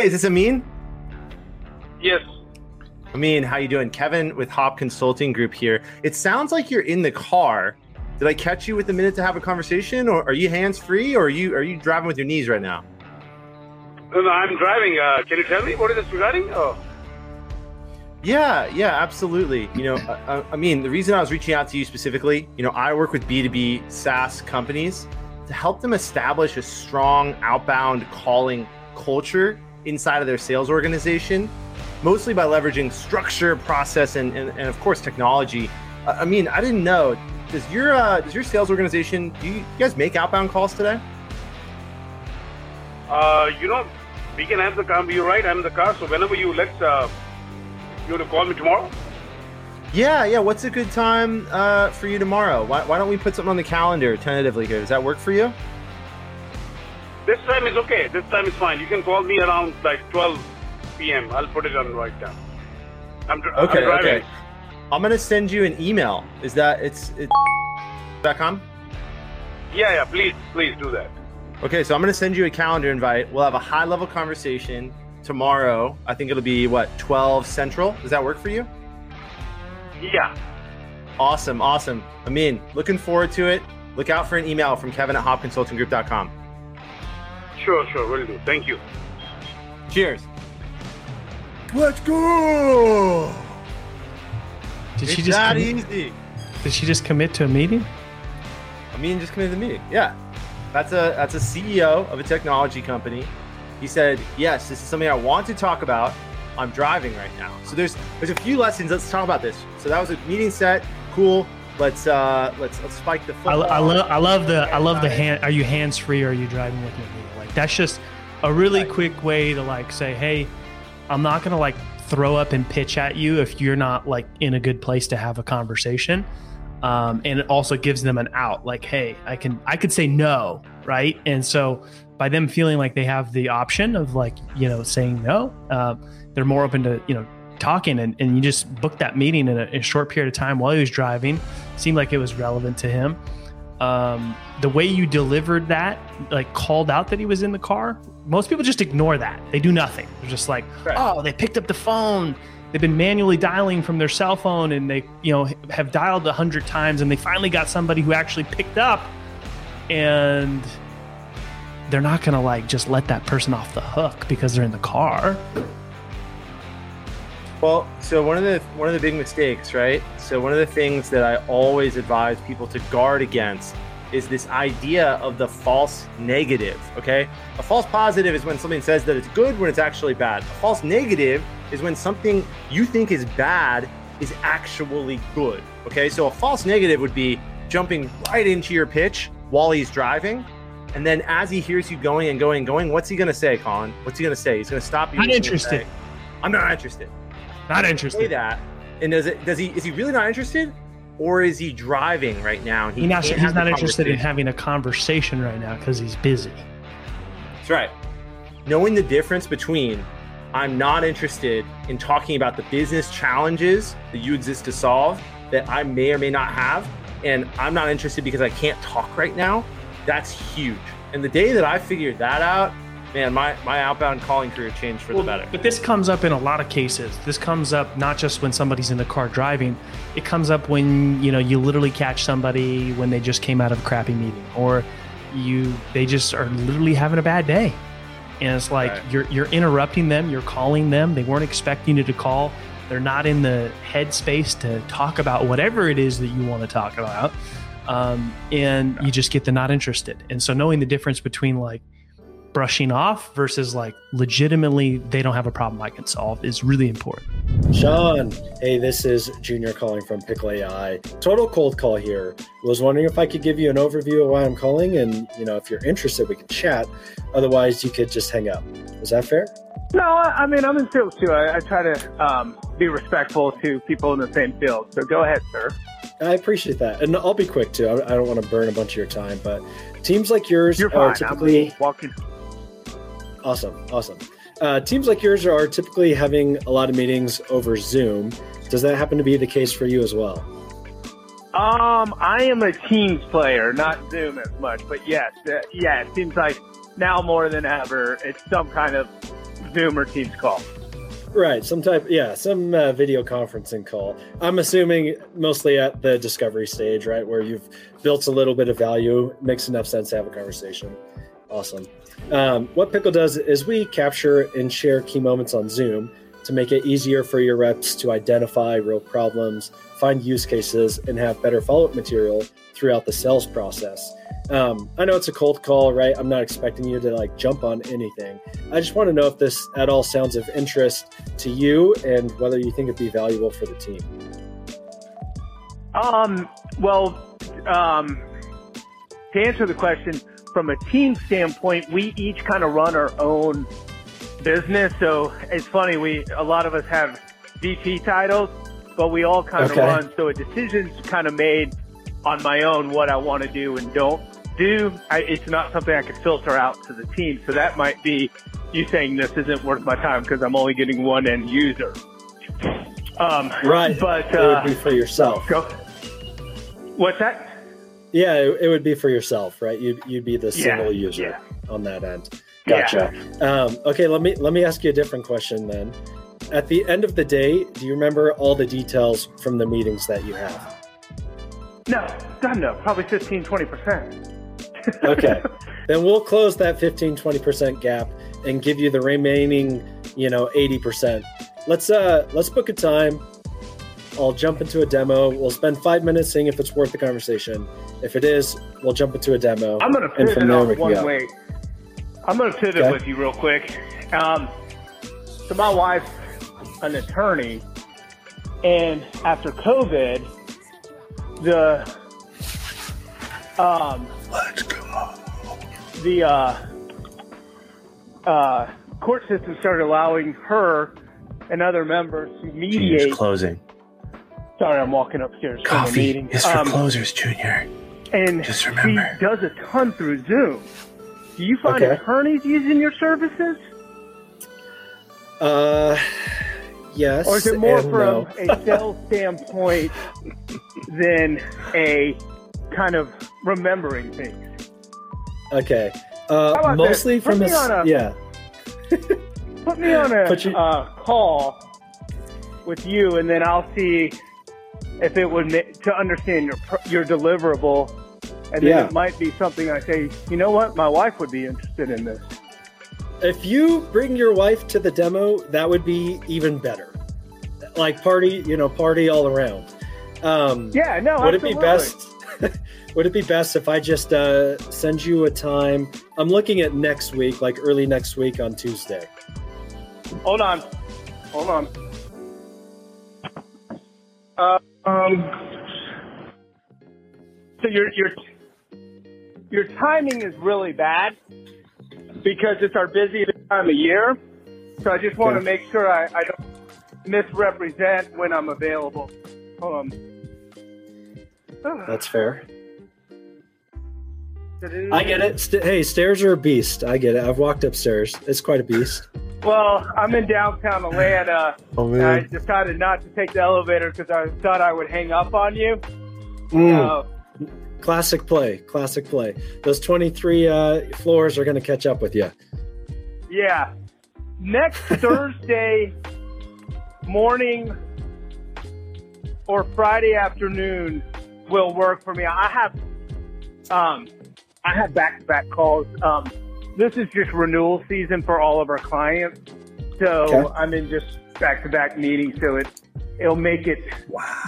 Hey, is this Amin? Yes. Amin, how you doing? Kevin with Hopp Consulting Group here. It sounds like you're in the car. Did I catch you with a minute to have a conversation, or are you hands free, or are you are you driving with your knees right now? No, no, I'm driving. Uh, can you tell me what is this regarding? Oh. Yeah, yeah, absolutely. You know, I, I mean, the reason I was reaching out to you specifically, you know, I work with B2B SaaS companies to help them establish a strong outbound calling culture inside of their sales organization, mostly by leveraging structure, process, and, and, and of course, technology. I mean, I didn't know. Does your uh, does your sales organization do you, you guys make outbound calls today? Uh, you know, we can have the car. You're right. I'm in the car. So whenever you let's, uh, you want to call me tomorrow? Yeah, yeah. What's a good time uh, for you tomorrow? Why, why don't we put something on the calendar tentatively here? Does that work for you? This time is okay. This time is fine. You can call me around like 12 p.m. I'll put it on right now. I'm, dr- Okay, I'm driving. okay. I'm gonna send you an email. Is that it's it's .com? Yeah, yeah. Please, please do that. Okay, so I'm gonna send you a calendar invite. We'll have a high level conversation tomorrow. I think it'll be what 12 Central. Does that work for you? Yeah. Awesome, awesome. Amin, looking forward to it. Look out for an email from Kevin at hoppconsultinggroup.com. Sure, sure. Will do. Thank you. Cheers. Let's go. Did it's she just that commit, easy. did she just commit to a meeting? Amin just committed to the meeting. Yeah, that's a that's a CEO of a technology company. He said, "Yes, this is something I want to talk about. I'm driving right now." So there's there's a few lessons. Let's talk about this. So that was a meeting set. Cool. Let's uh let's let's spike the I. I love I love the I love the hand. Are you hands free or are you driving with me? That's just a really Right. quick way to like say, hey, I'm not gonna like throw up and pitch at you if you're not like in a good place to have a conversation. Um, and it also gives them an out, like, hey, I can I could say no, right? And so by them feeling like they have the option of like you know saying no, uh, they're more open to you know talking and, and you just booked that meeting in a, in a short period of time while he was driving seemed like it was relevant to him um, the way you delivered that like called out that he was in the car most people just ignore that. They do nothing. They're just like Right. oh they picked up the phone. They've been manually dialing from their cell phone and they you know have dialed a hundred times and they finally got somebody who actually picked up and they're not gonna like just let that person off the hook because they're in the car Well, so one of the one of the big mistakes, right? So one of the things that I always advise people to guard against is this idea of the false negative, okay? A false positive is when something says that it's good when it's actually bad. A false negative is when something you think is bad is actually good, okay? So a false negative would be jumping right into your pitch while he's driving. And then as he hears you going and going and going, what's he going to say, Collin? What's he going to say? He's going to stop you. Not interested. say, I'm not interested not say interested. that? And does it does he is he really not interested? Or is he driving right now and he He's not, he's not interested in having a conversation right now because he's busy. that's right. Knowing the difference between i'm not interested in talking about the business challenges that you exist to solve that i may or may not have and i'm not interested because i can't talk right now that's huge. And the day that i figured that out man my my outbound calling career changed for the better But this comes up in a lot of cases. This comes up not just when somebody's in the car driving. It comes up when you know you literally catch somebody when they just came out of a crappy meeting, or you they just are literally having a bad day, and it's like Right. you're you're interrupting them. You're calling them. They weren't expecting you to call. They're not in the headspace to talk about whatever it is that you want to talk about, um, and you just get the not interested. And so knowing the difference between like brushing off versus like legitimately they don't have a problem I can solve is really important. Sean, hey, this is Junior calling from Pickle AI. Total cold call here. Was wondering if I could give you an overview of why I'm calling, and you know, if you're interested, we can chat. Otherwise, you could just hang up. Is that fair? No, I I mean I'm in sales too. I, I try to um, be respectful to people in the same field. So go ahead, sir. I appreciate that, and I'll be quick too. I I don't want to burn a bunch of your time, but teams like yours You're are fine. I'm typically walking. Awesome. Awesome. Uh, teams like yours are typically having a lot of meetings over Zoom. Does that happen to be the case for you as well? Um, I am a Teams player, not Zoom as much, but yes, uh, yeah, it seems like now more than ever, it's some kind of Zoom or Teams call. Right, some type, yeah, some uh, video conferencing call. I'm assuming mostly at the discovery stage, right, where you've built a little bit of value, makes enough sense to have a conversation. Awesome. Um, what Pickle does is we capture and share key moments on Zoom to make it easier for your reps to identify real problems, find use cases, and have better follow up material throughout the sales process. Um, I know it's a cold call, right? I'm not expecting you to like jump on anything. I just want to know if this at all sounds of interest to you and whether you think it'd be valuable for the team. Um, well, um, to answer the question, from a team standpoint, we each kind of run our own business. So it's funny, we a lot of us have VP titles, but we all kind of Okay. run. So a decision's kind of made on my own what I want to do and don't do. I, it's not something I could filter out to the team. So that might be you saying this isn't worth my time because I'm only getting one end user. Um, Right. But it uh, would be for yourself. go. What's that? Yeah, it, it would be for yourself, right? You'd, you'd be the Yeah, single user yeah. on that end. Yeah. Gotcha. Um, okay, let me let me ask you a different question then. At the end of the day, do you remember all the details from the meetings that you have? No, God no. Probably 15, 20 percent. Okay. then we'll close that 15 20% gap and give you the remaining, you know, 80%. Let's uh let's book a time. I'll jump into a demo. We'll spend 5 minutes seeing if it's worth the conversation. If it is, we'll jump into a demo. I'm going to And pivot from there we on can one go. way. I'm going to pivot Okay. with you real quick. Um, so my wife's an attorney, and after COVID, the um, let's go. The uh, uh, court system started allowing her and other members to mediate. closing. Sorry, I'm walking upstairs from a meeting. Um, closers, Junior. and Just remember. she does a ton through Zoom. Do you find Okay. attorneys using your services, Uh yes. or is it more from no. a sales standpoint than a kind of remembering things? Okay. Uh How about mostly this? From a me a- yeah. Put me on a you- uh, call with you, and then I'll see if it would ma- to understand your your deliverable, and then Yeah. it might be something I say. You know what? My wife would be interested in this. If you bring your wife to the demo, that would be even better. Like party, you know, party all around. Um, Yeah, no. would it be best? would it be best if I just uh, send you a time? I'm looking at next week, like early next week on Tuesday. Hold on. Hold on. Um. So your your your timing is really bad because it's our busiest time of year. So I just want to make sure I, I don't misrepresent when I'm available. On. That's fair. I get it. St- hey, stairs are a beast. I get it. I've walked upstairs. It's quite a beast. Well, I'm in downtown Atlanta. Oh and I decided not to take the elevator because I thought I would hang up on you. Mm, So, classic play. Classic play. Those 23 uh, floors are going to catch up with you. Yeah. Next Thursday morning or Friday afternoon will work for me. I have um I have back to back calls. Um this is just renewal season for all of our clients. So Okay. I'm in just back to back meetings so it it'll make it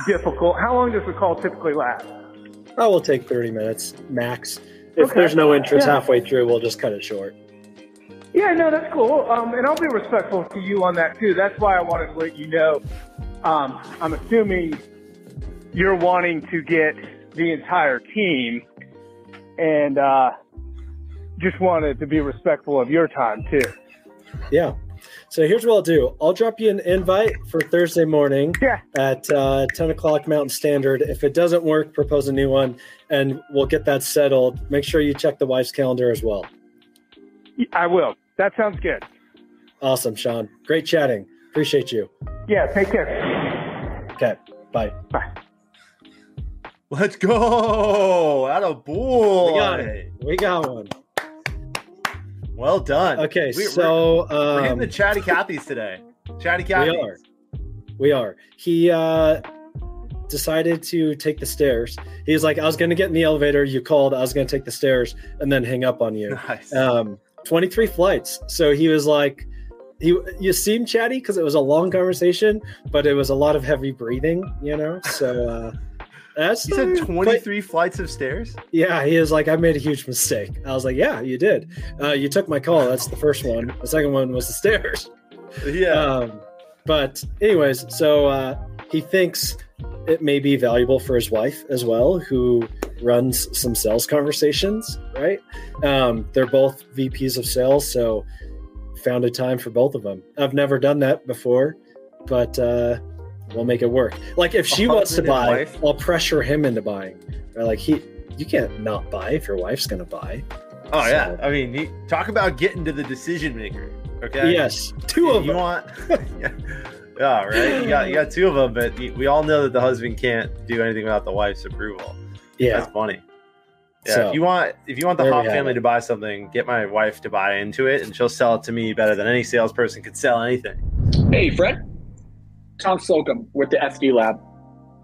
difficult. How long does the call typically last? I will take 30 minutes max. If Okay. there's no interest Yeah. halfway through, we'll just cut it short. Yeah, no, that's cool. Um, and I'll be respectful to you on that too. That's why I wanted to let you know. Um, I'm assuming you're wanting to get the entire team, and uh, just wanted to be respectful of your time too. Yeah. So here's what I'll do. I'll drop you an invite for Thursday morning Yeah. at uh, 10 o'clock Mountain Standard. If it doesn't work, propose a new one, and we'll get that settled. Make sure you check the wife's calendar as well. I will. That sounds good. Awesome, Sean. Great chatting. Appreciate you. Yeah. Take care. Okay. Bye. Bye. Let's go. Out of boy. We got it. We got one. Well done. Okay, We- we're- so We're hitting um, the chatty Cathy's today. Chatty we are. We are. He uh, decided to take the stairs. He was like, I was going to get in the elevator. You called. I was going to take the stairs and then hang up on you. Nice. Um, 23 flights. So he was like, he, you seem chatty because it was a long conversation, but it was a lot of heavy breathing, you know? So uh, that's you said uh, 23 flights of stairs? Yeah, he is like, I made a huge mistake. I was like, Yeah, you did. Uh, you took my call. That's the first one. The second one was the stairs. Yeah. Um, but, anyways, so uh, he thinks it may be valuable for his wife as well, who runs some sales conversations, right? Um, they're both VPs of sales, so found a time for both of them. I've never done that before, but uh, we'll make it work. Like, if she A wants to buy, wife? I'll pressure him into buying. Right? Like, he, you can't not buy if your wife's going to buy. oh, yeah. I mean, you, talk about getting to the decision maker. Okay. Yes, two of you them. want yeah. yeah right you got you got two of them but we all know that the husband can't do anything without the wife's approval yeah, that's funny yeah So, if you want if you want the there we hot have family it. to buy something get my wife to buy into it and she'll sell it to me better than any salesperson could sell anything Hey, Fred. Tom Slocum with the SD Lab.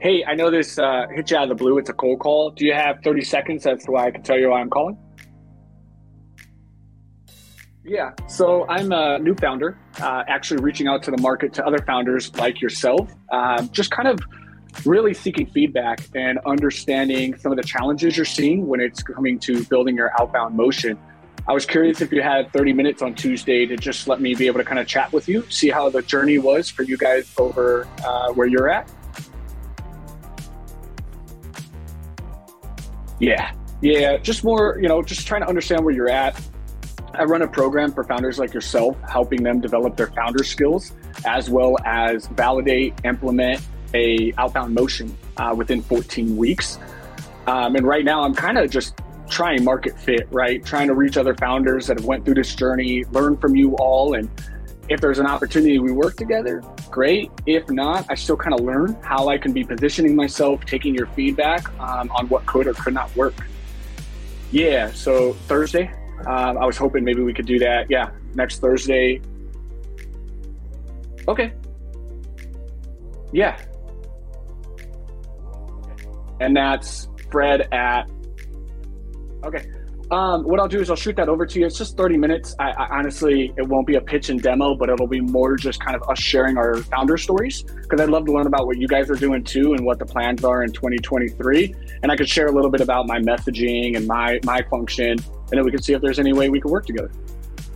Hey, I know this uh, hit you out of the blue. It's a cold call. Do you have 30 seconds to why I can tell you why I'm calling? Yeah, so I'm a new founder, uh, actually reaching out to the market to other founders like yourself, um, just kind of really seeking feedback and understanding some of the challenges you're seeing when it's coming to building your outbound motion. I was curious if you had 30 minutes on Tuesday to just let me be able to kind of chat with you, see how the journey was for you guys over uh, where you're at. Yeah, yeah, just more, you know, just trying to understand where you're at. I run a program for founders like yourself, helping them develop their founder skills as well as validate, implement a outbound motion uh, within 14 weeks. Um, and right now, I'm kind of just trying market fit, right? Trying to reach other founders that have went through this journey, learn from you all, and if there's an opportunity we work together, great. If not, I still kind of learn how I can be positioning myself, taking your feedback um, on what could or could not work. Yeah, so Thursday, um, I was hoping maybe we could do that. Yeah, next Thursday. Okay. Yeah. And that's Fred at. Okay. Um, what I'll do is I'll shoot that over to you. It's just 30 minutes. I, I honestly, it won't be a pitch and demo, but it'll be more just kind of us sharing our founder stories because I'd love to learn about what you guys are doing too and what the plans are in 2023. And I could share a little bit about my messaging and my my function, and then we can see if there's any way we can work together.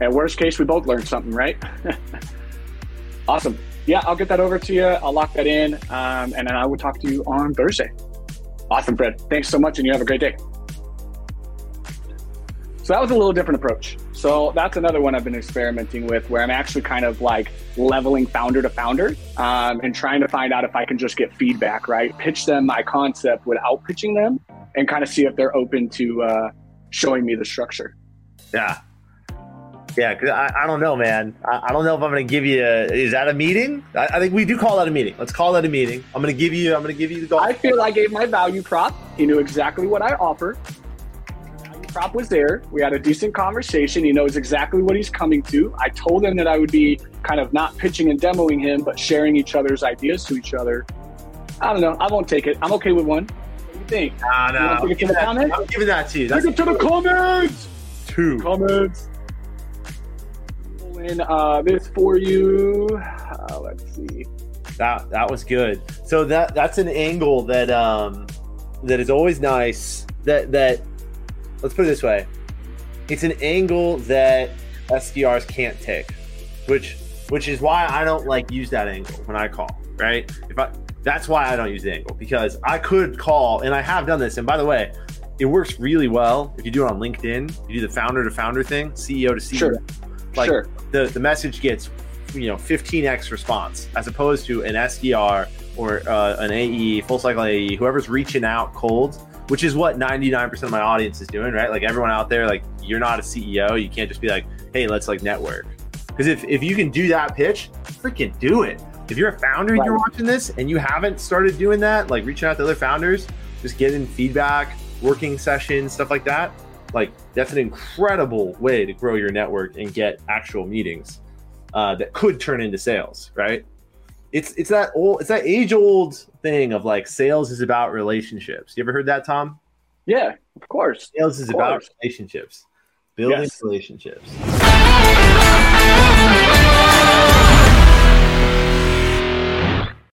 And worst case, we both learn something, right? awesome. Yeah, I'll get that over to you. I'll lock that in, um, and then I will talk to you on Thursday. Awesome, Fred. Thanks so much, and you have a great day. So that was a little different approach. So that's another one I've been experimenting with where I'm actually kind of like leveling founder to founder um, and trying to find out if I can just get feedback, right? Pitch them my concept without pitching them and kind of see if they're open to uh, showing me the structure. yeah yeah 'cause I, I don't know man I, I don't know if i'm gonna give you a, is that a meeting I, I think we do call that a meeting let's call that a meeting i'm gonna give you i'm gonna give you the goal I feel I gave my value prop. He knew exactly what I offered. Prop was there. We had a decent conversation. He knows exactly what he's coming to. I told him that I would be kind of not pitching and demoing him, but sharing each other's ideas to each other. I don't know. I won't take it. I'm okay with one. What do you think? Nah, You nah, wanna I'm take it to giving the that- comments? I'm giving that to you Take that's it to the comments. two Comments. And uh, this for you. Uh, let's see. That that was good. So that that's an angle that um that is always nice. That that let's put it this way. It's an angle that SDRs can't take, which which is why I don't like use that angle when I call, right? If I that's why I don't use the angle because I could call and I have done this. And by the way, it works really well if you do it on LinkedIn. You do the founder to founder thing, CEO to CEO. Sure. Like sure. the the message gets you know 15x response as opposed to an SDR or uh, an AE full cycle AE whoever's reaching out cold which is what 99% of my audience is doing right? Like everyone out there like you're not a CEO you can't just be like hey let's like network. Because if, if you can do that pitch freaking do it. If you're a founder and you're watching this and you haven't started doing that like reaching out to other founders just getting feedback working sessions stuff like that like that's an incredible way to grow your network and get actual meetings uh, that could turn into sales, right? It's it's that old it's that age old thing of like sales is about relationships. You ever heard that, Tom? Yeah, of course. Sales is about relationships, building Yes. relationships.